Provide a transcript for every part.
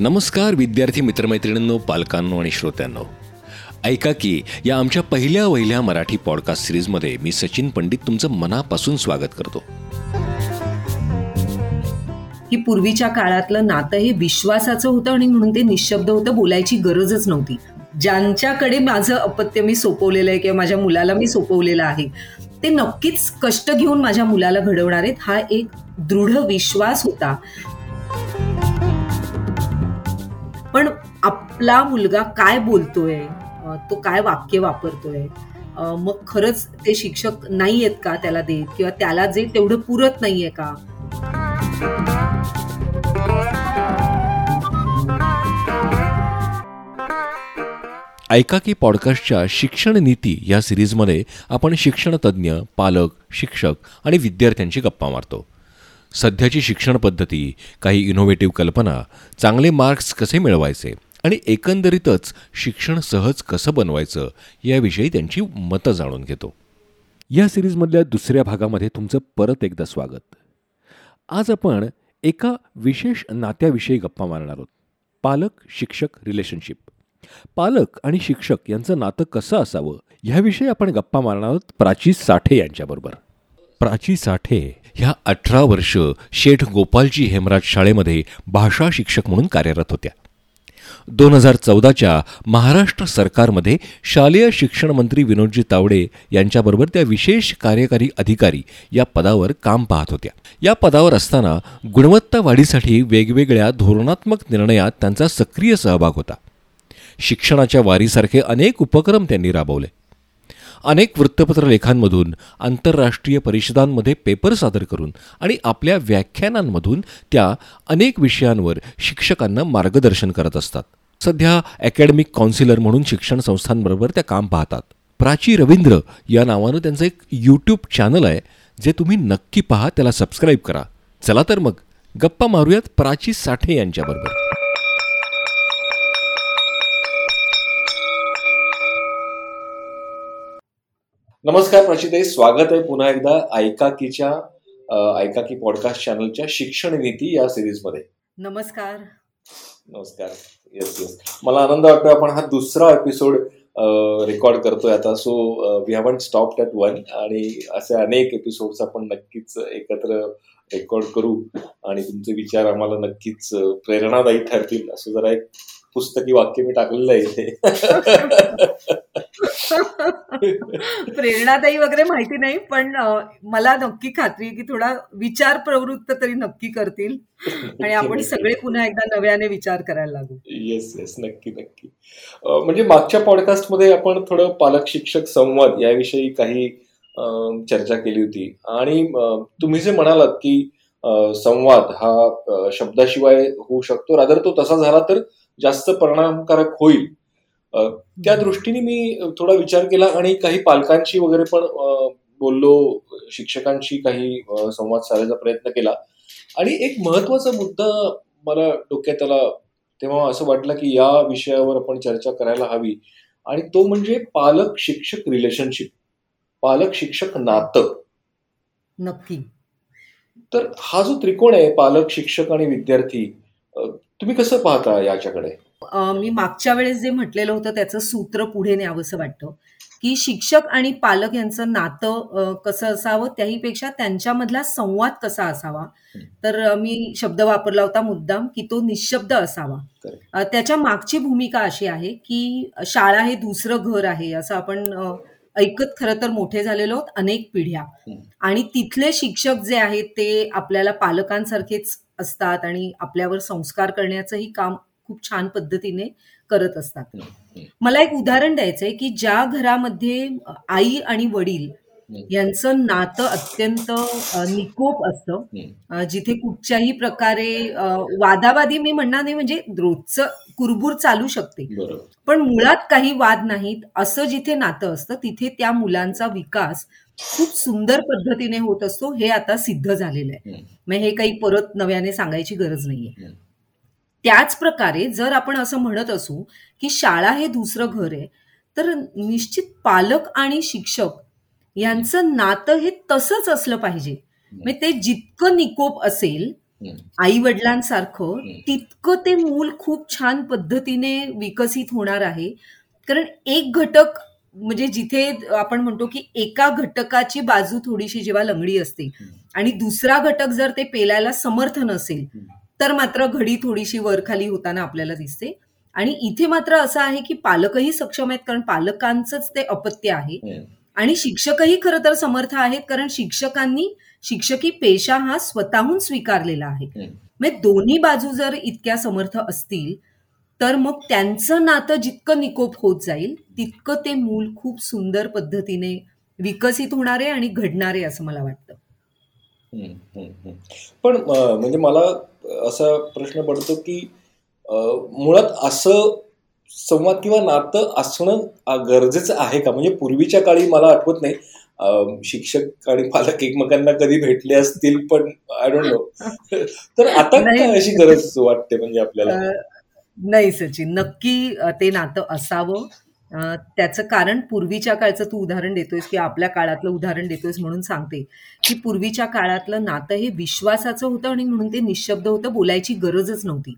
नमस्कार विद्यार्थी मित्रमैत्रिणींनो पालकांनो आणि श्रोत्यांनो. ऐका की या आमच्या पहिल्या वहिल्या मराठी पॉडकास्ट सिरीजमध्ये मी सचिन पंडित तुमचं मनापासून स्वागत करतो. की पूर्वीच्या काळातलं नातं हे विश्वासाचं होतं आणि म्हणून ते निशब्द होतं बोलायची गरजच नव्हती. ज्यांच्याकडे माझं अपत्य मी सोपवलेलं आहे किंवा माझ्या मुलाला मी सोपवलेलं आहे ते नक्कीच कष्ट घेऊन माझ्या मुलाला घडवणार आहेत. हा एक दृढ विश्वास होता. पण आपला मुलगा काय बोलतोय तो काय वाक्य वापरतोय मग खरंच ते शिक्षक नाही आहेत का त्याला देत किंवा त्याला जे तेवढं पुरत नाहीये का? ऐका की पॉडकास्टच्या शिक्षण नीती या सिरीजमध्ये आपण शिक्षण तज्ज्ञ पालक शिक्षक आणि विद्यार्थ्यांची गप्पा मारतो. सध्याची शिक्षण पद्धती काही इनोव्हेटिव्ह कल्पना चांगले मार्क्स कसे मिळवायचे आणि एकंदरीतच शिक्षण सहज कसं बनवायचं याविषयी त्यांची मतं जाणून घेतो. या सिरीजमधल्या दुसऱ्या भागामध्ये तुमचं परत एकदा स्वागत. आज आपण एका विशेष नात्याविषयी गप्पा मारणार आहोत. पालक शिक्षक रिलेशनशिप पालक आणि शिक्षक यांचं नातं कसं असावं ह्याविषयी आपण गप्पा मारणार आहोत प्राची साठे यांच्याबरोबर. प्राची साठे ह्या अठरा वर्ष शेठ गोपालजी हेमराज शाळेमध्ये भाषा शिक्षक म्हणून कार्यरत होत्या. दोन हजार चौदाच्या महाराष्ट्र सरकारमध्ये शालेय शिक्षण मंत्री विनोदजी तावडे यांच्याबरोबर त्या विशेष कार्यकारी अधिकारी या पदावर काम पाहत होत्या. या पदावर असताना गुणवत्ता वाढीसाठी वेगवेगळ्या धोरणात्मक निर्णयात त्यांचा सक्रिय सहभाग होता. शिक्षणाच्या वारीसारखे अनेक उपक्रम त्यांनी राबवले. अनेक वृत्तपत्र लेखांमधून आंतरराष्ट्रीय परिषदांमध्ये पेपर सादर करून आणि आपल्या व्याख्यानांमधून त्या अनेक विषयांवर शिक्षकांना मार्गदर्शन करत असतात. सध्या अकॅडमिक काउन्सिलर म्हणून शिक्षण संस्थांबरोबर त्या काम पाहतात. प्राची रवींद्र या नावानं त्यांचं एक यूट्यूब चॅनल आहे जे तुम्ही नक्की पहा त्याला सबस्क्राईब करा. चला तर मग गप्पा मारूयात प्राची साठे यांच्याबरोबर. नमस्कार प्राचिताई स्वागत आहे पुन्हा एकदा ऐकाकीच्या ऐकाकी पॉडकास्ट चॅनलच्या शिक्षण नीती या सिरीजमध्ये नमस्कार. नमस्कार. येस येस मला आनंद वाटतो आपण हा दुसरा एपिसोड रेकॉर्ड करतोय आता. So we haven't stop at one आणि असे अनेक एपिसोड्स आपण नक्कीच एकत्र रेकॉर्ड करू आणि तुमचे विचार आम्हाला नक्कीच प्रेरणादायी ठरतील. असं जरा एक पुस्तकी वाक्य मी टाकलेलं आहे इथे. प्रेरणादायी वगैरे माहिती नाही पण मला नक्की खात्री आहे की थोडा विचार प्रवृत्त तरी नक्की करतील. आणि आपण सगळे पुन्हा एकदा नव्याने विचार करायला लागू. येस येस नक्की नक्की. म्हणजे मागच्या पॉडकास्टमध्ये आपण थोडं पालक शिक्षक संवाद याविषयी काही चर्चा केली होती. आणि तुम्ही जे म्हणालात की संवाद हा शब्दाशिवाय होऊ शकतो रादर तो तसा झाला तर जास्त परिणामकारक होईल. त्या दृष्टीने मी थोडा विचार केला आणि काही पालकांशी वगैरे पण बोललो शिक्षकांशी काही संवाद साधायचा प्रयत्न केला. आणि एक महत्त्वाचा मुद्दा मला डोक्यात आला तेव्हा असं वाटलं की या विषयावर आपण चर्चा करायला हवी. आणि तो म्हणजे पालक शिक्षक रिलेशनशिप पालक शिक्षक नातं. नक्की. तर हा जो त्रिकोण आहे पालक शिक्षक आणि विद्यार्थी तुम्ही कसं पाहता याच्याकडे? अं, मी मागच्या वेळेस जे म्हटलेलं होतं त्याचं सूत्र पुढे न्यावंसं वाटतं. की शिक्षक आणि पालक यांचं नातं अं, कसं असावं त्याहीपेक्षा त्यांच्यामधला संवाद कसा असावा? तर अं, मी शब्द वापरला होता मुद्दाम की तो निशब्द असावा. अं, त्याच्या मागची भूमिका अशी आहे की शाळा हे दुसरं घर आहे असं आपण अं, ऐकत खरं तर मोठे झालेलो आहोत अनेक पिढ्या. आणि तिथले शिक्षक जे आहेत ते आपल्याला पालकांसारखेच असतात आणि आपल्यावर संस्कार करण्याचंही काम खूप छान पद्धतीने करत असतात. मला एक उदाहरण द्यायचंय की ज्या घरामध्ये आई आणि वडील. यांचं नातं अत्यंत निकोप असतं जिथे कुठच्याही प्रकारे वादावादी मी म्हणणार नाही म्हणजे रोजचं कुरबूर चालू शकते पण मुळात काही वाद नाहीत असं जिथे नातं असतं तिथे त्या मुलांचा विकास खूप सुंदर पद्धतीने होत असतो हे आता सिद्ध झालेलं आहे. मग हे काही परत नव्याने सांगायची गरज नाहीये. त्याच प्रकारे जर आपण असं म्हणत असू की शाळा हे दुसरं घर आहे तर निश्चित पालक आणि शिक्षक यांचं नातं हे तसंच असलं पाहिजे. म्हणजे ते जितकं निकोप असेल आई वडिलांसारखं तितकं ते मूल खूप छान पद्धतीने विकसित होणार आहे. कारण एक घटक म्हणजे जिथे आपण म्हणतो की एका घटकाची बाजू थोडीशी जेव्हा लंगडी असते आणि दुसरा घटक जर ते पेलायला समर्थ नसेल तर मात्र घडी थोडीशी वरखाली होताना आपल्याला दिसते. आणि इथे मात्र असं आहे की पालकही सक्षम आहेत कारण पालकांचंच ते अपत्य आहे. आणि शिक्षकही खरं तर समर्थ आहेत कारण शिक्षकांनी शिक्षकी पेशा हा स्वतःहून स्वीकारलेला आहे. म्हणजे दोन्ही बाजू जर इतक्या समर्थ असतील तर मग त्यांचं नातं जितकं निकोप होत जाईल तितकं ते मूल खूप सुंदर पद्धतीने विकसित होणारे आणि घडणारे असं मला वाटतं. पण म्हणजे मला असा प्रश्न पडतो की मुळात असं संवाद किंवा नातं असणं गरजेचं आहे का? म्हणजे पूर्वीच्या काळी मला आठवत नाही. शिक्षक आणि पालक एकमेकांना कधी भेटले असतील पण आय डोंट नो तर आता काय अशी गरज वाटते म्हणजे आपल्याला? नाही सचिन. नक्की ते नातं असावं. त्याचं कारण पूर्वीच्या काळचं तू उदाहरण देतोयस की आपल्या काळातलं उदाहरण देतोयस म्हणून सांगते की पूर्वीच्या काळातलं नातं हे विश्वासाचं होतं आणि म्हणून ते निशब्द होतं बोलायची गरजच नव्हती.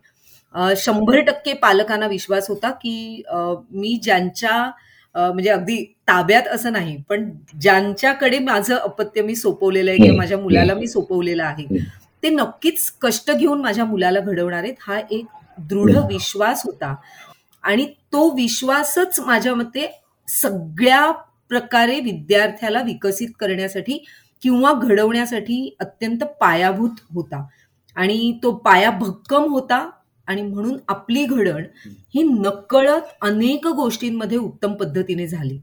शंभर टक्के पालकांना विश्वास होता की मी ज्यांच्या म्हणजे अगदी ताब्यात असं नाही पण ज्यांच्याकडे माझं अपत्य मी सोपवलेलं आहे किंवा माझ्या मुलाला मी सोपवलेलं आहे ते नक्कीच कष्ट घेऊन माझ्या मुलाला घडवणार आहेत. हा एक दृढ विश्वास होता. आणि तो विश्वासच माझ्या मते सगळ्या प्रकारे विद्यार्थ्याला विकसित करण्यासाठी किंवा घडवण्यासाठी अत्यंत पायाभूत होता. आणि तो पाया भक्कम होता आणि म्हणून आपली घडण ही नकळत अनेक गोष्टींमध्ये उत्तम पद्धतीने झाली.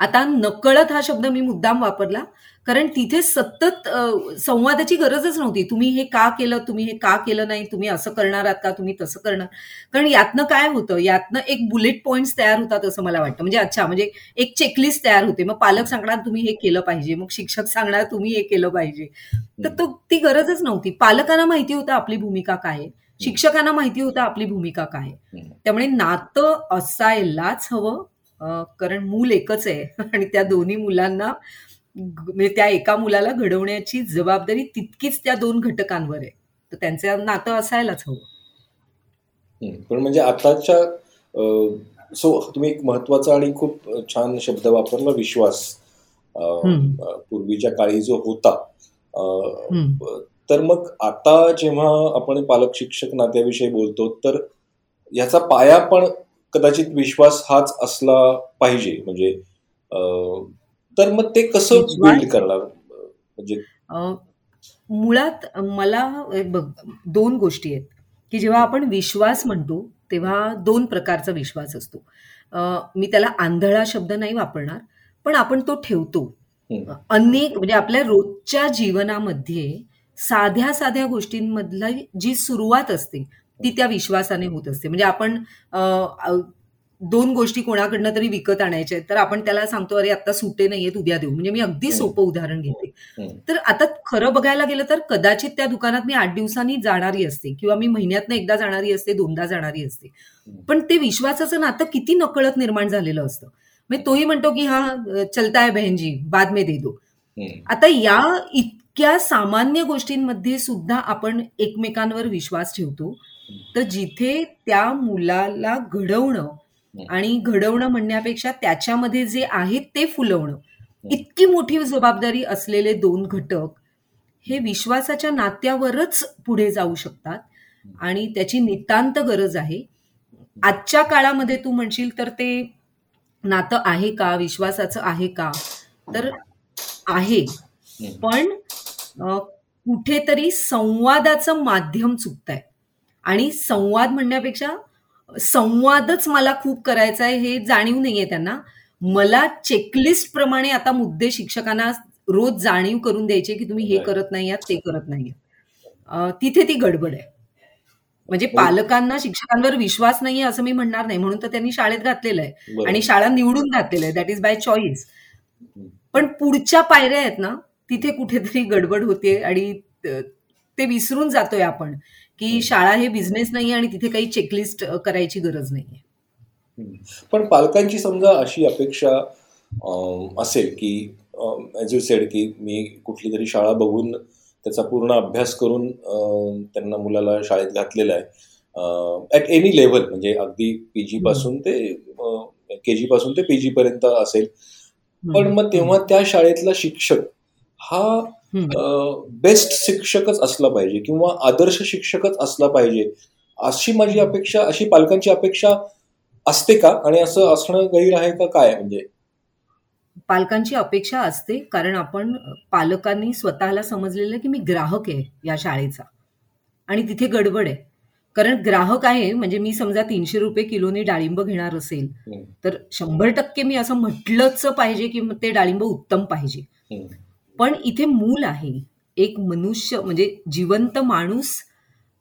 आता नकळत हा शब्द मी मुद्दाम वापरला कारण तिथे सतत संवादाची गरजच नव्हती. तुम्ही हे का केलं तुम्ही हे का केलं नाही तुम्ही असं करणार आहात का तुम्ही तसं करणार. कारण यातनं काय होतं यातनं एक बुलेट पॉइंट्स तयार होतात असं मला वाटतं. म्हणजे अच्छा म्हणजे एक चेकलिस्ट तयार होते. मग पालक सांगणार तुम्ही हे केलं पाहिजे. मग शिक्षक सांगणार तुम्ही हे केलं पाहिजे. तर तो ती गरजच नव्हती. पालकांना माहिती होतं आपली भूमिका काय आहे. शिक्षकांना माहिती होतं आपली भूमिका काय त्यामुळे नातं असायलाच हवं. कारण मूल एकच आहे आणि त्या दोन्ही मुलांना म्हणजे त्या एका मुलाला घडवण्याची जबाबदारी तितकीच त्या दोन घटकांवर आहे. तर त्यांचं नातं असायलाच हवं. पण म्हणजे आताच्या सो तुम्ही एक महत्त्वाचा आणि खूप छान शब्द वापरला विश्वास. पूर्वीच्या काळी जो होता तर मग आता जेव्हा आपण पालक शिक्षक नात्याविषयी बोलतो तर याचा पाया पण कदाचित विश्वास हाच असला पाहिजे. म्हणजे तर मग ते कसं बिल्ड करणार? म्हणजे मुळात मला बघ दोन गोष्टी आहेत. की जेव्हा आपण विश्वास म्हणतो तेव्हा दोन प्रकारचा विश्वास असतो. मी त्याला आंधळा शब्द नाही वापरणार पण आपण तो ठेवतो. अनेक म्हणजे आपल्या रोजच्या जीवनामध्ये साध्या साध्या गोष्टींमधला जी सुरुवात असते ती त्या विश्वासाने होत असते. म्हणजे आपण दोन गोष्टी कोणाकडनं तरी विकत आणायच्या आहेत तर आपण त्याला सांगतो अरे आता सुटे नाहीयेत उद्या देऊ. म्हणजे मी अगदी सोपं उदाहरण घेते. तर आता खरं बघायला गेलं तर कदाचित त्या दुकानात मी आठ दिवसांनी जाणारी असते किंवा मी महिन्यातनं एकदा जाणारी असते दोनदा जाणारी असते. पण ते विश्वासाचं नातं किती नकळत निर्माण झालेलं असतं. म्हणजे तोही म्हणतो की हा चलता आहे बहनजी बाद में दे दो. आता या इतक्या सामान्य गोष्टींमध्ये सुद्धा आपण एकमेकांवर विश्वास ठेवतो तर जिथे त्या मुलाला घडवणं आणि घडवणं म्हणण्यापेक्षा त्याच्यामध्ये जे आहे ते फुलवणं इतकी मोठी जबाबदारी असलेले दोन घटक हे विश्वासाच्या नात्यावरच पुढे जाऊ शकतात आणि त्याची नितांत गरज आहे. आजच्या काळामध्ये तू म्हणशील तर ते नातं आहे का? विश्वासाचं आहे का? तर आहे. पण कुठेतरी संवादाचं माध्यम चुकत आहे आणि संवाद म्हणण्यापेक्षा संवादच मला खूप करायचा आहे हे जाणीव नाहीये त्यांना. मला चेकलिस्ट प्रमाणे आता मुद्दे शिक्षकांना रोज जाणीव करून द्यायचे की तुम्ही हे करत नाही आहात ते करत नाही तिथे ती गडबड आहे. म्हणजे हो. पालकांना शिक्षकांवर विश्वास नाहीये असं मी म्हणणार नाही म्हणून तर त्यांनी शाळेत घातलेलं आहे. आणि शाळा निवडून घातलेलं आहे दॅट इज बाय चॉईस पण पुढच्या पायऱ्या आहेत ना तिथे कुठेतरी गडबड होते आणि ते विसरून जातोय आपण. की शाळा हे बिझनेस नाही आणि तिथे काही चेकलिस्ट करायची गरज नाहीये. पण पालकांची समजा अशी अपेक्षा असेल की एज यू सेड की मी कुठली तरी शाळा बघून त्याचा पूर्ण अभ्यास करून त्यांना मुलाला शाळेत घातलेला आहे. ॲट एनी लेव्हल म्हणजे अगदी पी जी पासून ते के जी पासून ते पी जी पर्यंत असेल. पण मग तेव्हा त्या शाळेतला शिक्षक हा बेस्ट शिक्षकच असला पाहिजे किंवा आदर्श शिक्षकच असला पाहिजे अशी माझी अपेक्षा अशी पालकांची अपेक्षा असते का? आणि असं असणं गैर आहे का काय म्हणजे? पालकांची अपेक्षा असते कारण आपण पालकांनी स्वतःला समजलेलं की मी ग्राहक आहे या शाळेचा. आणि तिथे गडबड आहे. कारण ग्राहक आहे म्हणजे मी समजा तीनशे रुपये किलोनी डाळिंब घेणार असेल तर शंभर टक्के मी असं म्हटलंच पाहिजे की ते डाळिंब उत्तम पाहिजे. पण इथे मूल आहे. एक मनुष्य म्हणजे जिवंत माणूस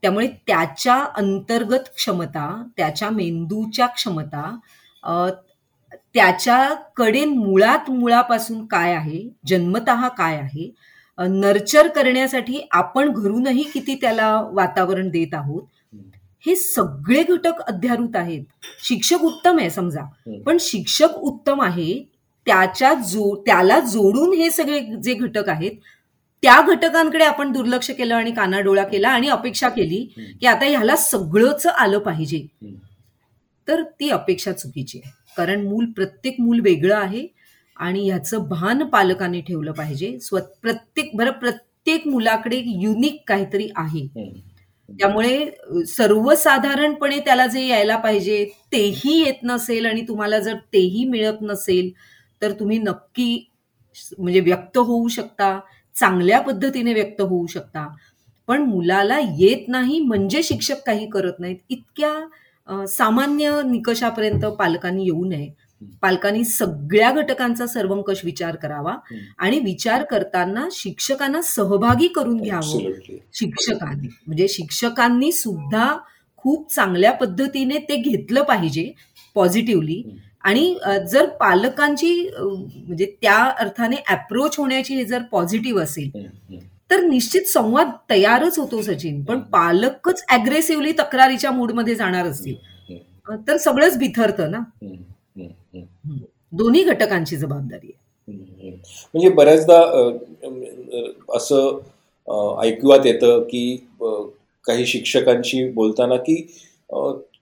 त्यामुळे त्याच्या अंतर्गत क्षमता त्याच्या मेंदूच्या क्षमता त्याच्याकडे मुळात मुळापासून काय आहे जन्मत काय आहे नर्चर करण्यासाठी आपण घरूनही किती त्याला वातावरण देत आहोत हे सगळे घटक अध्यारूत आहेत. शिक्षक उत्तम आहे समजा पण शिक्षक उत्तम आहे त्याच्या जो त्याला जोडून हे सगळे जे घटक आहेत त्या घटकांकडे आपण दुर्लक्ष केलं आणि कानाडोळा केला आणि अपेक्षा केली की आता ह्याला सगळंच आलं पाहिजे. तर ती अपेक्षा चुकीची आहे. कारण मूल प्रत्येक मूल वेगळं आहे आणि ह्याचं भान पालकांनी ठेवलं पाहिजे. स्व प्रत्येक बरं प्रत्येक मुलाकडे युनिक काहीतरी आहे. त्यामुळे सर्वसाधारणपणे त्याला जे यायला पाहिजे तेही येत नसेल आणि तुम्हाला जर तेही मिळत नसेल तर तुम्ही नक्की म्हणजे व्यक्त होऊ शकता चांगल्या पद्धतीने व्यक्त होऊ शकता. पण मुलाला येत नाही म्हणजे शिक्षक काही करत नाहीत. इतक्या सामान्य निकषापर्यंत पालकांनी येऊ नये. पालकांनी सगळ्या घटकांचा सर्वंकष विचार करावा आणि विचार करताना शिक्षकांना सहभागी करून घ्यावं. शिक्षकांनी. म्हणजे शिक्षकांनी सुद्धा खूप चांगल्या पद्धतीने ते घेतलं पाहिजे पॉझिटिव्हली आणि जर पालकांची म्हणजे त्या अर्थाने अप्रोच होण्याची जर पॉझिटिव्ह असेल तर निश्चित संवाद तयारच होतो सचिन. पण पालकच अग्रेसिव्हली तक्रारीच्या मूडमध्ये जाणार असतील तर सगळंच बिथरतं ना? दोन्ही घटकांची जबाबदारी आहे. म्हणजे बऱ्याचदा असं ऐकवात येतं की काही शिक्षकांशी बोलताना की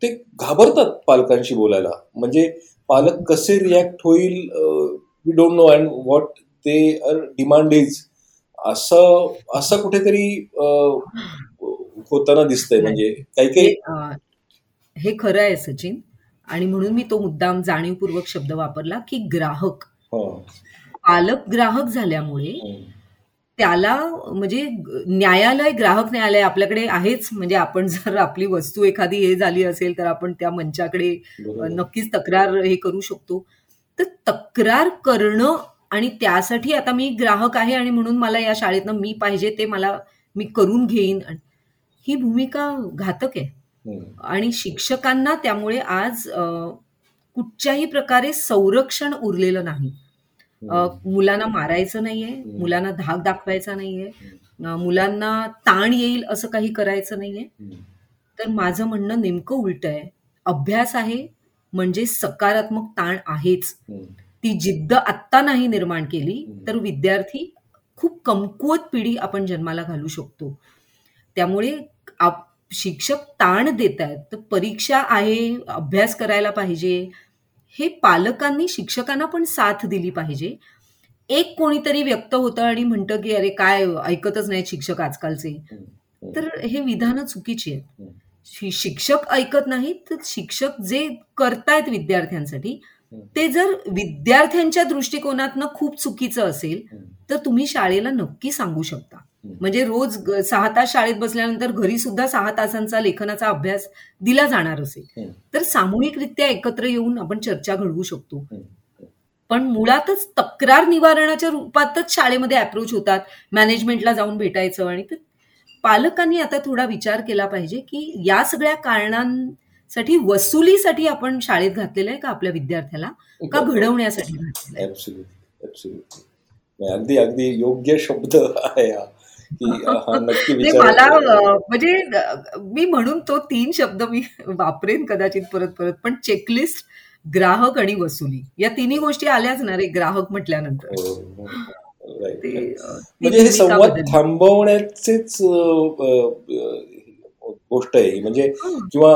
ते घाबरतात पालकांशी बोलायला. म्हणजे पालक कसे रिॲक्ट होईल we don't know and what their demand is असं असं कुठेतरी होताना दिसतंय. म्हणजे काही काही हे खरं आहे सचिन. आणि म्हणून मी तो मुद्दाम जाणीवपूर्वक शब्द वापरला की ग्राहक. हो. पालक ग्राहक झाल्यामुळे त्याला म्हणजे न्यायालय ग्राहक न्यायालय आपल्याकडे आहेच. म्हणजे आपण जर आपली वस्तू एखादी हे झाली असेल तर आपण त्या मंचाकडे नक्कीच तक्रार हे करू शकतो. तर तक्रार करणं आणि त्यासाठी आता मी ग्राहक आहे आणि म्हणून मला या शाळेतनं मी पाहिजे ते मला मी करून घेईन. ही भूमिका घातक आहे. आणि शिक्षकांना त्यामुळे आज कुठच्याही प्रकारे संरक्षण उरलेलं नाही. मुलांना मारायचं नाहीये मुलांना धाक दाखवायचा नाहीये मुलांना ताण येईल असं काही करायचं नाहीये. तर माझं म्हणणं नेमकं उलट आहे. अभ्यास आहे म्हणजे सकारात्मक ताण आहेच. ती जिद्द आत्ता नाही निर्माण केली तर विद्यार्थी खूप कमकुवत पिढी आपण जन्माला घालू शकतो. त्यामुळे शिक्षक ताण देत आहेत तर परीक्षा आहे अभ्यास करायला पाहिजे हे पालकांनी शिक्षकांना पण साथ दिली पाहिजे. एक कोणीतरी व्यक्त होतं आणि म्हणतं की अरे काय ऐकतच नाहीत शिक्षक आजकालचे. तर हे विधानं चुकीची आहेत. शिक्षक ऐकत नाहीत तर शिक्षक जे करतायत विद्यार्थ्यांसाठी ते जर विद्यार्थ्यांच्या दृष्टिकोनातनं खूप चुकीचं असेल तर तुम्ही शाळेला नक्की सांगू शकता. म्हणजे रोज सहा तास शाळेत बसल्यानंतर घरी सुद्धा सहा तासांचा लेखनाचा अभ्यास दिला जाणार असेल. तर सामूहिकरित्या एकत्र येऊन आपण चर्चा घडवू शकतो. पण मुळातच तक्रार निवारणाच्या रूपातच शाळेमध्ये अप्रोच होतात. मॅनेजमेंटला जाऊन भेटायचं आणि पालकांनी आता थोडा विचार केला पाहिजे की या सगळ्या कारणांसाठी वसुलीसाठी आपण शाळेत घातलेलं आहे का आपल्या विद्यार्थ्याला? का घडवण्यासाठी घातलेलं अगदी अगदी योग्य शब्द आहे मला म्हणजे मी म्हणून तो तीन शब्द मी वापरेन कदाचित परत परत पण चेकलिस्ट ग्राहक आणि वसुली या तिन्ही गोष्टी आल्याच ना रे ग्राहक म्हटल्यानंतर. म्हणजे हे संवाद थांबवण्याचेच गोष्ट आहे. म्हणजे किंवा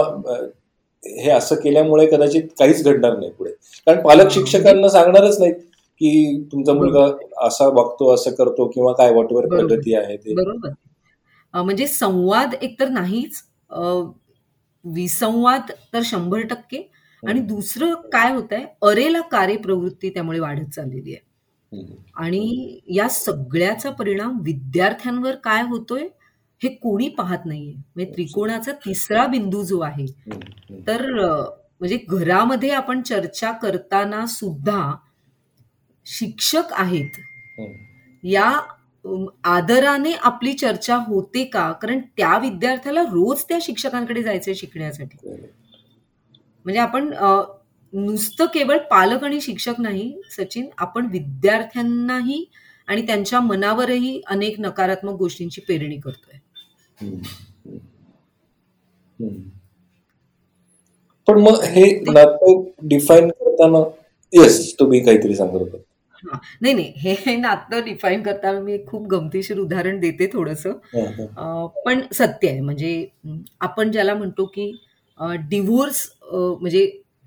हे असं केल्यामुळे कदाचित काहीच घडणार नाही पुढे. कारण पालक शिक्षकांना सांगणारच नाहीत की तुमचा मुलगा असा वागतो असं करतो किंवा काय वॉटवर पद्धती आहे ते. बरोबर. म्हणजे संवाद एकतर नाहीच विसंवाद तर शंभर टक्के. आणि दुसरं काय होत आहे अरेला कार्यप्रवृत्ती त्यामुळे वाढत चाललेली आहे. आणि या सगळ्याचा परिणाम विद्यार्थ्यांवर काय होतोय हे कोणी पाहत नाहीये. म्हणजे त्रिकोणाचा तिसरा बिंदू जो आहे तर म्हणजे घरामध्ये आपण चर्चा करताना सुद्धा शिक्षक आहेत. या आदराने आपली चर्चा होते का? कारण त्या विद्यार्थ्याला रोज त्या शिक्षकांकडे जायचंय शिकण्यासाठी. म्हणजे आपण नुसतं केवळ पालक आणि शिक्षक नाही सचिन आपण विद्यार्थ्यांनाही आणि त्यांच्या मनावरही अनेक नकारात्मक गोष्टींची पेरणी करतोय. पण मग हे नातं डिफाईन करताना येस तुम्ही काहीतरी सांगत होता. नाही नाही हे नातं डिफाईन करताना मी खूप गमतीशीर उदाहरण देते थोडस. पण सत्य आहे म्हणजे आपण ज्याला म्हणतो की डिव्होर्स म्हणजे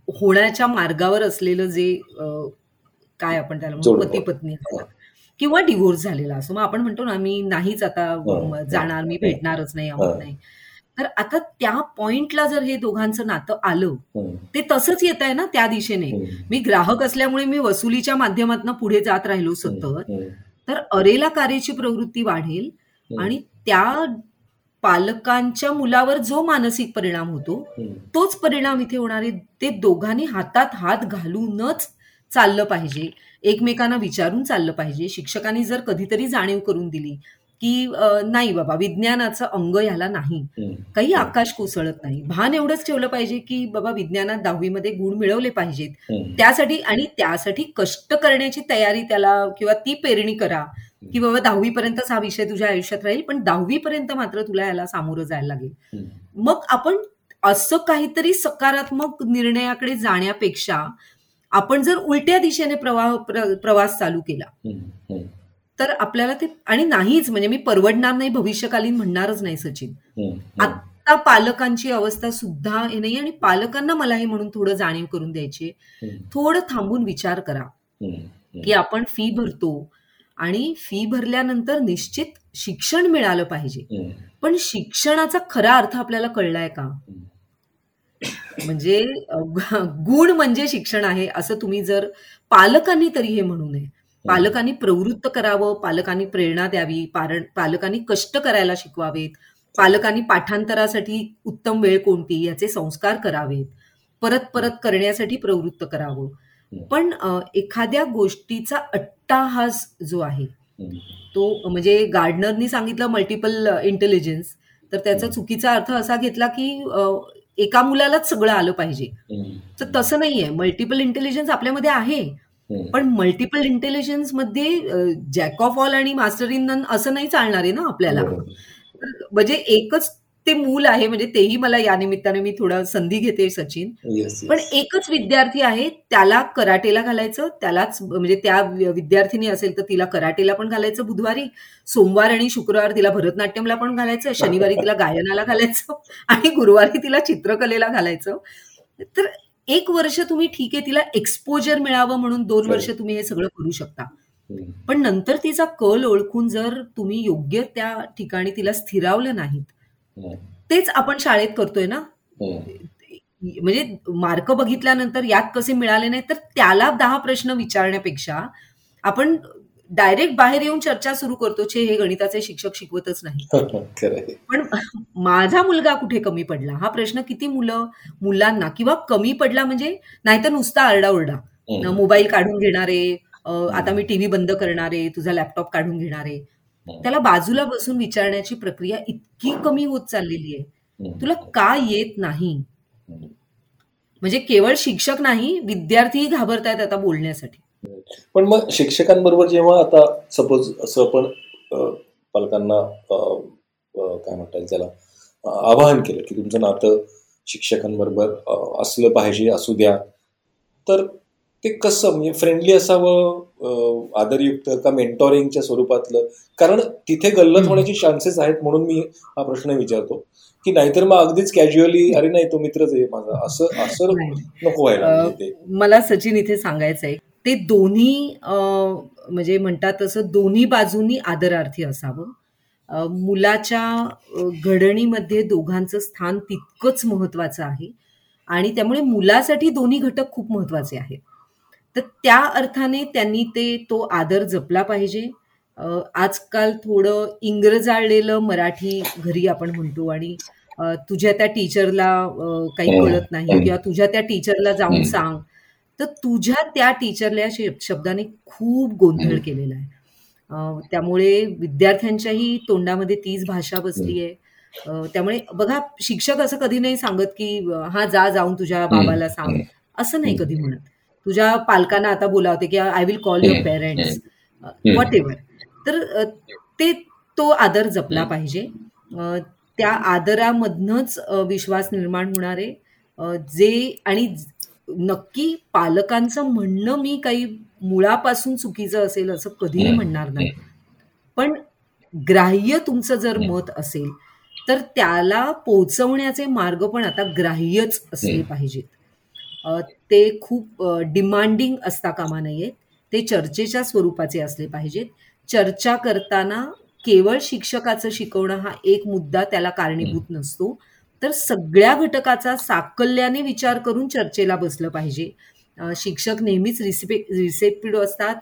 होण्याच्या मार्गावर असलेलं जे काय आपण त्याला म्हणतो पती पत्नी किंवा डिव्होर्स झालेला असो. मग आपण म्हणतो ना मी नाहीच आता जाणार मी भेटणारच नाही अमुक नाही. तर आता त्या पॉइंटला जर हे दोघांचं नातं आलं ते तसंच येत आहे ना त्या दिशेने. मी ग्राहक असल्यामुळे मी वसुलीच्या माध्यमातून पुढे जात राहिलो सतत. तर अरेला कार्याची प्रवृत्ती वाढेल आणि त्या पालकांच्या मुलावर जो मानसिक परिणाम होतो तोच परिणाम इथे होणारे ते दोघांनी हातात हात घालूनच चाललं पाहिजे. एकमेकांना विचारून चाललं पाहिजे. शिक्षकांनी जर कधीतरी जाणीव करून दिली की नाही बाबा विज्ञानाचं अंग ह्याला नाही. काही आकाश कोसळत नाही. भान एवढंच ठेवलं पाहिजे की बाबा विज्ञानात दहावीमध्ये गुण मिळवले पाहिजेत. त्यासाठी आणि त्यासाठी कष्ट करण्याची तयारी त्याला किंवा ती पेरणी करा की बाबा दहावी पर्यंतच हा विषय तुझ्या आयुष्यात राहील पण दहावी पर्यंत मात्र तुला याला सामोरं जायला लागेल. मग आपण असं काहीतरी सकारात्मक निर्णयाकडे जाण्यापेक्षा आपण जर उलट्या दिशेने प्रवाह प्रवास चालू केला तर आपल्याला ते आणि नाहीच म्हणजे मी परवडणार नाही भविष्यकालीन म्हणणारच नाही सचिन. आता पालकांची अवस्था सुद्धा हे नाही आणि पालकांना मला हे म्हणून थोडं जाणीव करून द्यायची थोडं थांबून विचार करा की आपण फी भरतो आणि फी भरल्यानंतर निश्चित शिक्षण मिळालं पाहिजे. पण शिक्षणाचा खरा अर्थ आपल्याला कळलाय का? म्हणजे गुण म्हणजे शिक्षण आहे असं तुम्ही जर पालकांनी तरी हे म्हणू नये. पालकांनी प्रवृत्त करावं पालकांनी प्रेरणा द्यावी पालकांनी कष्ट करायला शिकवावेत पालकांनी पाठांतरासाठी उत्तम वेळ कोणती याचे संस्कार करावेत. परत परत करण्यासाठी प्रवृत्त करावं. पण एखाद्या गोष्टीचा अट्टाहास जो आहे तो म्हणजे गार्डनरनी सांगितलं मल्टिपल इंटेलिजन्स तर त्याचा चुकीचा अर्थ असा घेतला की एका मुलालाच सगळं आलं पाहिजे. तर तसं नाहीये. मल्टिपल इंटेलिजन्स आपल्यामध्ये आहे. पण मल्टिपल इंटेलिजन्समध्ये जॅक ऑफ ऑल आणि मास्टर इन नन असं नाही चालणार आहे ना आपल्याला. म्हणजे एकच ते मूल आहे म्हणजे तेही मला या निमित्ताने मी थोडा संधी घेते सचिन. पण एकच विद्यार्थी आहे त्याला कराटेला घालायचं त्यालाच म्हणजे त्या विद्यार्थिनी असेल तर तिला कराटेला पण घालायचं बुधवारी सोमवार आणि शुक्रवार तिला भरतनाट्यमला पण घालायचं शनिवारी तिला गायनाला घालायचं आणि गुरुवारी तिला चित्रकलेला घालायचं. तर एक वर्ष तुम्ही ठीक आहे तिला एक्सपोजर मिळावं म्हणून दोन वर्ष तुम्ही हे सगळं करू शकता. पण नंतर तिचा कल ओळखून जर तुम्ही योग्य त्या ठिकाणी तिला स्थिरावलं नाहीत तेच आपण शाळेत करतोय ना? म्हणजे मार्क बघितल्यानंतर यात कसे मिळाले नाही तर त्याला दहा प्रश्न विचारण्यापेक्षा आपण डायरेक्ट बाहेर येऊन चर्चा सुरू करतो छे हे गणिताचे शिक्षक शिकवतच नाही. पण माझा मुलगा कुठे कमी पडला? हा प्रश्न किती मुलं मुलांना किंवा कमी पडला म्हणजे नाहीतर नुसता आरडाओरडा. मोबाईल काढून घेणारे आता मी टीव्ही बंद करणारे तुझा लॅपटॉप काढून घेणारे. त्याला बाजूला बसून विचारण्याची प्रक्रिया इतकी कमी होत चाललेली आहे. तुला का येत नाही? म्हणजे केवळ शिक्षक नाही विद्यार्थी घाबरतायत आता बोलण्यासाठी. पण मग शिक्षकांबरोबर जेव्हा आता सपोज असं आपण पालकांना काय म्हणता येईल त्याला आवाहन केलं की तुमचं नातं शिक्षकांबरोबर असलं पाहिजे असू द्या. तर ते कसं म्हणजे फ्रेंडली असावं आदरयुक्त का मेंटॉरिंगच्या स्वरूपातलं? कारण तिथे गल्लत होण्याचे चान्सेस आहेत म्हणून मी हा प्रश्न विचारतो. की नाहीतर मग अगदीच कॅज्युअली अरे नाही तो मित्रच आहे माझा. असं असं नको व्हायला म्हणजे मला सचिन इथे सांगायचं आहे ते दोन्ही म्हणजे म्हणतात तसं दोन्ही बाजूनी आदरार्थी असावं. मुलाच्या घडणीमध्ये दोघांचं स्थान तितकंच महत्वाचं आहे. आणि त्यामुळे मुलासाठी दोन्ही घटक खूप महत्त्वाचे आहेत. तर त्या अर्थाने त्यांनी ते तो आदर जपला पाहिजे. आजकाल थोडं इंग्रजाळलेलं मराठी घरी आपण म्हणतो आणि तुझ्या त्या टीचरला काही कळत नाही किंवा तुझ्या त्या टीचरला जाऊन सांग. तर तुझ्या त्या टीचरला या शब्दाने खूप गोंधळ केलेला आहे. त्यामुळे विद्यार्थ्यांच्याही तोंडामध्ये तीच भाषा बसली आहे. त्यामुळे बघा शिक्षक असं कधी नाही सांगत की हा जा जाऊन तुझ्या बाबाला सांग. असं नाही कधी म्हणत. तुझ्या पालकांना आता बोलावते की I will call your parents whatever तर ते तो आदर जपला पाहिजे. त्या आदरामधनच विश्वास निर्माण होणारे जे आणि नक्की पालकांचं म्हणणं मी काही मुळापासून चुकीचं असेल असं कधीही म्हणणार नाही. पण ग्राह्य तुमचं जर मत असेल तर त्याला पोचवण्याचे मार्ग पण आता ग्राह्यच असले पाहिजेत. ते खूप डिमांडिंग असता कामा नयेत ते चर्चेच्या स्वरूपाचे असले पाहिजेत. चर्चा करताना केवळ शिक्षकाचं शिकवणं हा एक मुद्दा त्याला कारणीभूत नसतो. तर सगळ्या घटकाचा साकल्याने विचार करून चर्चेला बसलं पाहिजे. शिक्षक नेहमीच रिसिपे रिसेप्टिव्ह असतात.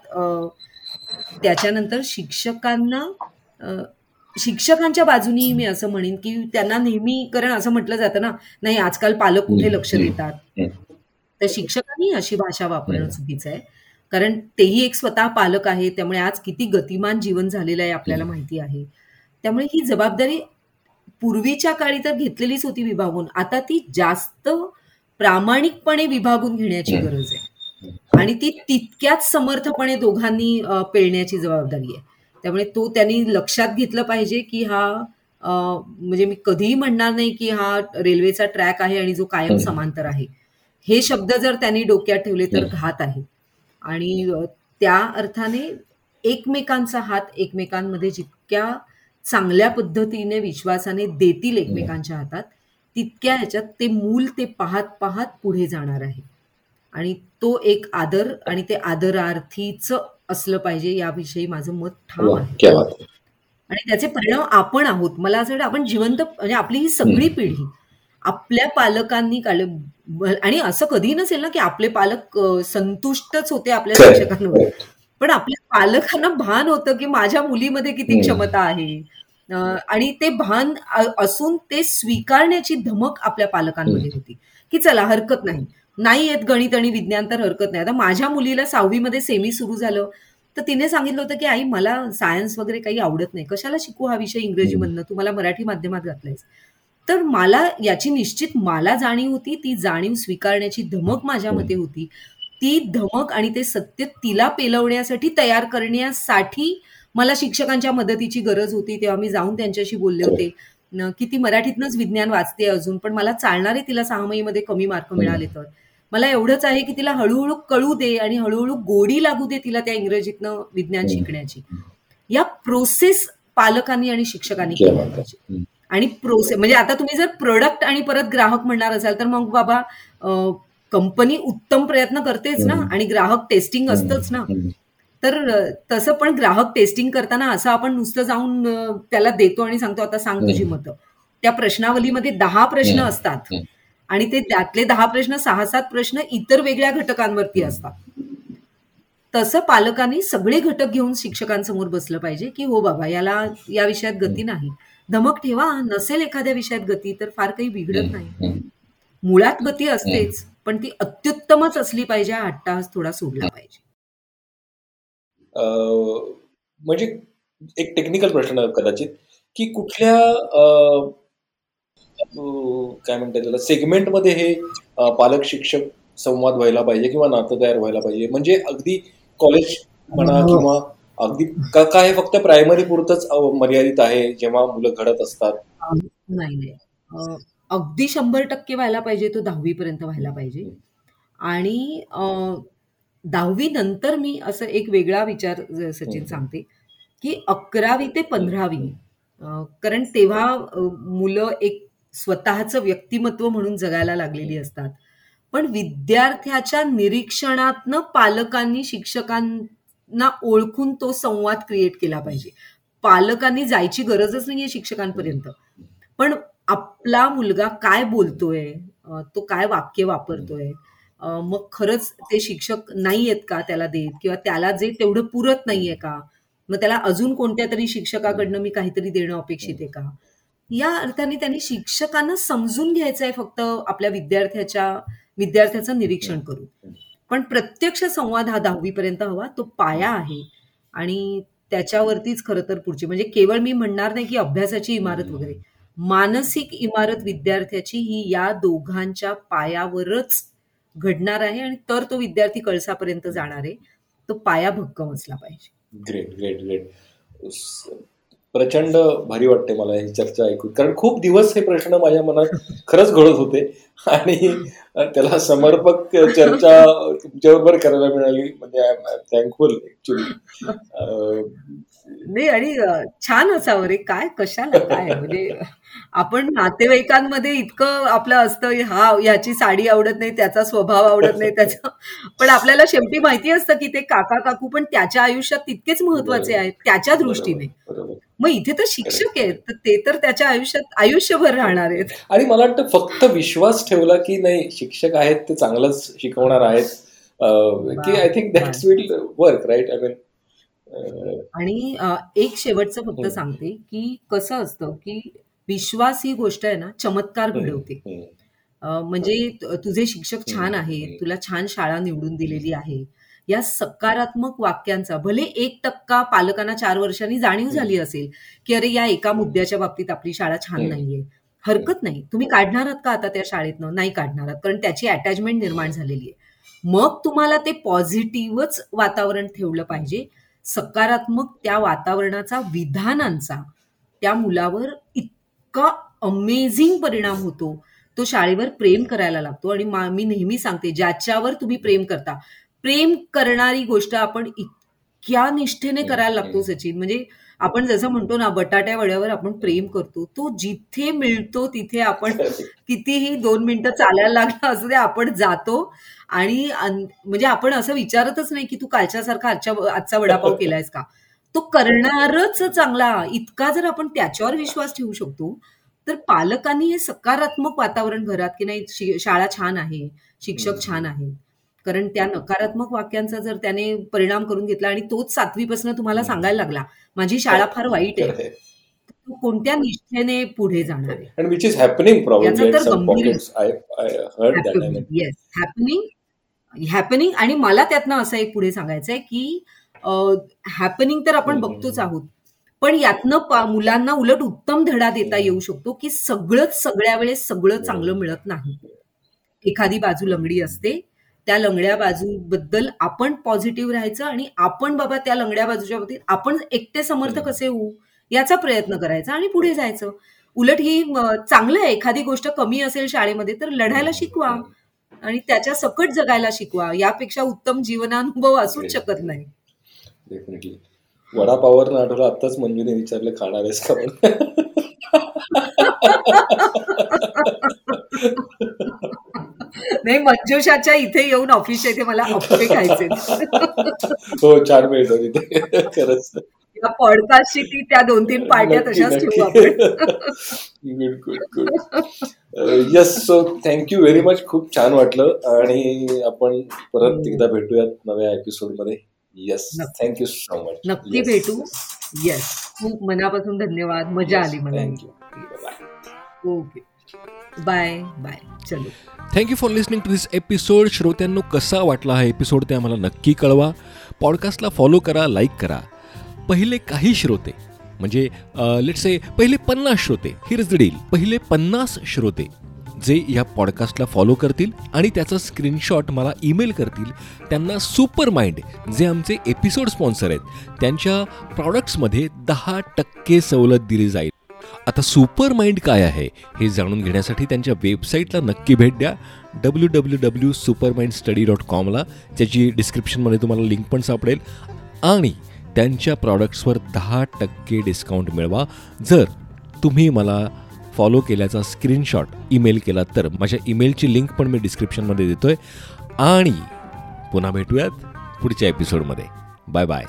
त्याच्यानंतर शिक्षकांना शिक्षकांच्या बाजूनी मी असं म्हणेन की त्यांना नेहमी कारण असं म्हटलं जातं ना नाही आजकाल पालक कुठे लक्ष देतात? तर शिक्षकांनी अशी भाषा वापरणं चुकीचं आहे. कारण तेही एक स्वतः पालक आहे त्यामुळे आज किती गतिमान जीवन झालेलं आहे आपल्याला माहिती आहे. त्यामुळे ही जबाबदारी पूर्वीच्या काळी तर घेतलेलीच होती विभागून. आता ती जास्त प्रामाणिकपणे विभागून घेण्याची गरज आहे. आणि ती तितक्याच समर्थपणे दोघांनी पेळण्याची जबाबदारी आहे. त्यामुळे तो त्यांनी लक्षात घेतलं पाहिजे की हा म्हणजे मी कधीही म्हणणार नाही की हा रेल्वेचा ट्रॅक आहे आणि जो कायम समांतर आहे. हे शब्द जर त्यांनी डोक्यात ठेवले तर घात आहे. आणि त्या अर्थाने एकमेकांचा हात एकमेकांमध्ये जितक्या चांगल्या पद्धतीने विश्वासाने देतील एकमेकांच्या हातात तितक्या ह्याच्यात ते मूल ते पाहत पाहत पुढे जाणार आहे. आणि तो एक आदर आणि ते आदरार्थीच असलं पाहिजे याविषयी माझं मत ठाम आहे. आणि त्याचे परिणाम आपण आहोत. मला असं वाटतं आपण जिवंत म्हणजे आपली ही सगळी पिढी आपल्या पालकांनी काढले. आणि असं कधी नसेल ना की आपले पालक संतुष्टच होते आपल्या शिक्षकांवर पण आपल्या पालकांना भान होतं की माझ्या मुलीमध्ये किती क्षमता आहे. आणि ते भान असून ते स्वीकारण्याची धमक आपल्या पालकांमध्ये होती. की चला हरकत नाही. नाही येत गणित आणि विज्ञान तर हरकत नाही. आता माझ्या मुलीला सहावीमध्ये सेमी सुरू झालं. तर तिने सांगितलं होतं की आई मला सायन्स वगैरे काही आवडत नाही. कशाला शिकू हा विषय इंग्रजीमधनं तू मला मराठी माध्यमात घातलायस. तर मला याची निश्चित मला जाणीव होती ती जाणीव स्वीकारण्याची धमक माझ्यामध्ये होती. ती धमक आणि ते सत्य तिला पेलवण्यासाठी तयार करण्यासाठी मला शिक्षकांच्या मदतीची गरज होती तेव्हा मी जाऊन त्यांच्याशी बोलले होते. की ती मराठीतनंच विज्ञान वाचते अजून पण मला चालणारे तिला सहामाईमध्ये कमी मार्क मिळाले तर. मला एवढंच आहे की तिला हळूहळू कळू दे आणि हळूहळू गोडी लागू दे तिला त्या इंग्रजीतनं विज्ञान शिकण्याची. या प्रोसेस पालकांनी आणि शिक्षकांनी केल्या पाहिजे आणि प्रोसेस म्हणजे आता तुम्ही जर प्रोडक्ट आणि परत ग्राहक म्हणणार असाल तर मग बाबा कंपनी उत्तम प्रयत्न करतेच ना? आणि ग्राहक टेस्टिंग असतंच ना? तर तसं पण ग्राहक टेस्टिंग करताना असं आपण नुसतं जाऊन त्याला देतो आणि सांगतो आता सांग तुझी मतं. त्या प्रश्नावलीमध्ये दहा प्रश्न असतात. आणि ते त्यातले दहा प्रश्न सहा सात प्रश्न इतर वेगळ्या घटकांवरती असतात. तसं पालकांनी सगळे घटक घेऊन शिक्षकांसमोर बसलं पाहिजे की हो बाबा याला या विषयात गती नाही. धमक ठेवा नसेल एखाद्या विषयात गती तर फार काही बिघडत नाही. मुळात गती असतेच पण ती अत्युत्तमच असली पाहिजे हा अट्टाहास थोडा सोडला पाहिजे. म्हणजे एक टेक्निकल प्रश्न कदाचित की कुठल्या काय म्हणतात त्याला सेगमेंटमध्ये हे पालक शिक्षक संवाद व्हायला पाहिजे किंवा नातं तयार व्हायला पाहिजे? म्हणजे अगदी कॉलेज म्हणा. किंवा अगदी का काय फक्त प्रायमरी पुरतच मर्यादित आहे जेव्हा मुलं घडत असतात? नाही नाही. अगदी शंभर टक्के व्हायला पाहिजे तो दहावी पर्यंत व्हायला पाहिजे. आणि दहावी नंतर मी असं एक वेगळा विचार सचिन सांगते की अकरावी ते पंधरावी कारण तेव्हा मुलं एक स्वतःचं व्यक्तिमत्व म्हणून जगायला लागलेली असतात. पण विद्यार्थ्याच्या निरीक्षणातनं पालकांनी ना ओळखून तो संवाद क्रिएट केला पाहिजे. पालकांनी जायची गरजच नाहीये शिक्षकांपर्यंत. पण आपला मुलगा काय बोलतोय तो काय वाक्य वापरतोय मग खरंच ते शिक्षक नाही आहेत का त्याला देत किंवा त्याला जे तेवढं पुरत नाहीये का? मग त्याला अजून कोणत्या तरी शिक्षकाकडनं मी काहीतरी देणं अपेक्षित आहे का? या अर्थाने त्यांनी शिक्षकांना समजून घ्यायचं आहे फक्त आपल्या विद्यार्थ्याच्या विद्यार्थ्याचं निरीक्षण करून. पण प्रत्यक्ष संवाद हा दहावीपर्यंत हवा तो पाया आहे. आणि त्याच्यावरतीच खरं तर पुढची म्हणजे केवळ मी म्हणणार नाही की अभ्यासाची इमारत वगैरे मानसिक इमारत विद्यार्थ्याची ही या दोघांच्या पायावरच घडणार आहे आणि तर तो विद्यार्थी कळसापर्यंत जाणार आहे. तो पाया भक्कम असला पाहिजे. ग्रेट ग्रेट ग्रेट प्रचंड भारी वाटते मला ही चर्चा ऐकून. कारण खूप दिवस हे प्रश्न माझ्या मनात खरंच घडत होते. आणि त्याला समर्पक चर्चा तुमच्याबरोबर करायला मिळाली. म्हणजे आय एम थँकफुल ऍक्च्युली नाही आणि छान असावं रे. काय कशाला काय? म्हणजे आपण नातेवाईकांमध्ये इतकं आपलं असतं हा याची साडी आवडत नाही त्याचा स्वभाव आवडत नाही त्याचा. पण आपल्याला शेवटी माहिती असतं की ते काका काकू पण त्याच्या आयुष्यात तितकेच महत्त्वाचे आहेत त्याच्या दृष्टीने. मग इथे तर शिक्षक आहेत तर ते तर त्याच्या आयुष्यात आयुष्यभर राहणार आहेत. आणि मला वाटतं फक्त विश्वास ठेवला की नाही शिक्षक आहेत ते चांगलंच शिकवणार आहेत. की I think that's will work right I mean आणि एक शेवटचं फक्त सांगते की कसं असतं की विश्वास ही गोष्ट आहे ना चमत्कार घडवते. म्हणजे तुझे शिक्षक छान आहेत तुला छान शाळा निवडून दिलेली आहे. या सकारात्मक वाक्यांचा भले एक टक्का पालकांना चार वर्षांनी जाणीव झाली असेल की अरे या एका मुद्द्याच्या बाबतीत आपली शाळा छान नाहीये. हरकत नाही. तुम्ही काढणार आहात का आता त्या शाळेतनं? नाही काढणार आहात कारण त्याची अटॅचमेंट निर्माण झालेली आहे. मग तुम्हाला ते पॉझिटिव्हच वातावरण ठेवलं पाहिजे. सकारात्मक त्या वातावरणाचा विधानांचा त्या मुलावर इतका अमेझिंग परिणाम होतो. तो शाळेवर प्रेम करायला लागतो. आणि मी नेहमी सांगते ज्याच्यावर तुम्ही प्रेम करता प्रेम करणारी गोष्ट आपण इतक्या निष्ठेने करायला लागतो सचिन. म्हणजे आपण जसं म्हणतो ना बटाट्या वड्यावर आपण प्रेम करतो. तो जिथे मिळतो तिथे आपण कितीही दोन मिनिटं चालायला लागला असू दे आपण जातो. आणि म्हणजे आपण असं विचारतच नाही की तू कालच्यासारखा आजच्या आजचा वडापाव केलायस का? तो करणारच चांगला. इतका जर आपण त्याच्यावर विश्वास ठेवू शकतो तर पालकांनी हे सकारात्मक वातावरण घरात की नाही शाळा छान आहे शिक्षक छान आहे. कारण त्या नकारात्मक वाक्यांचा जर त्याने परिणाम करून घेतला आणि तोच सातवीपासून तुम्हाला सांगायला लागला माझी शाळा फार वाईट आहे. कोणत्या निष्ठेने पुढे जाणार हॅपनिंग आणि मला त्यातनं असं एक पुढे सांगायचं आहे की हॅपनिंग तर आपण बघतोच आहोत. पण यातनं मुलांना उलट उत्तम धडा देता येऊ शकतो की सगळंच सगळ्या वेळेस सगळं चांगलं मिळत नाही. एखादी बाजू लंगडी असते त्या लंगड्या बाजूबद्दल आपण पॉझिटिव्ह राहायचं आणि आपण बाबा त्या लंगड्या बाजूच्या बाबतीत आपण एकटे समर्थ कसे होऊ याचा प्रयत्न करायचा आणि पुढे जायचं. उलट ही चांगलं आहे. एखादी गोष्ट कमी असेल शाळेमध्ये तर लढायला शिकवा आणि त्याच्या सकट जगायला शिकवा. यापेक्षा उत्तम जीवनानुभव असूच शकत नाही. वडापावर आठवलं आताच मंजूने विचारलं खाणार आहेस का नाही मंजुषाच्या इथे येऊन ऑफिसच्या इथे मला अप्पे खायचे हो छान मिळतो तिथे. खरंच. या पॉडकास्टची ती त्या दोन तीन पार्ट्या तशाच ठेवू आपण. Good good good yes so thank you very much खूप छान वाटलं. आणि आपण परत एकदा भेटूयात नव्या एपिसोडमध्ये. येस थँक्यू सो मच नक्की भेटू. येस खूप मनापासून धन्यवाद. मजा आली मला thank you okay bye bye चलो. Thank you for listening to this episode श्रोत्यांनो कसा वाटला हा एपिसोड ते आम्हाला नक्की कळवा. पॉडकास्टला फॉलो करा लाईक करा. पहिले काही श्रोते म्हणजे लेट्स से पहिले पन्नास श्रोते हिर द डील पहिले पन्नास श्रोते. जे या पॉडकास्टला फॉलो करतील आणि त्याचा स्क्रीनशॉट मला ईमेल करतील त्यांना सुपर माइंड जे आमचे एपिसोड स्पॉन्सर आहेत त्यांच्या प्रॉडक्ट्समध्ये दहा टक्के सवलत दिली जाईल. आता सुपर माइंड काय आहे हे जाणून घेण्यासाठी त्यांच्या वेबसाईटला नक्की भेट द्या. W W W Supermind study dot कॉमला ज्याची डिस्क्रिप्शनमध्ये तुम्हाला लिंक पण सापडेल. आणि त्यांच्या प्रॉडक्ट्सवर दहा टक्के डिस्काउंट मिळवा. जर तुम्ही मला फॉलो केल्याचा स्क्रीनशॉट ईमेल केला तर माझ्या ईमेलची लिंक पण मी डिस्क्रिप्शनमध्ये देतोय. आणि पुन्हा भेटूयात पुढच्या एपिसोडमध्ये बाय बाय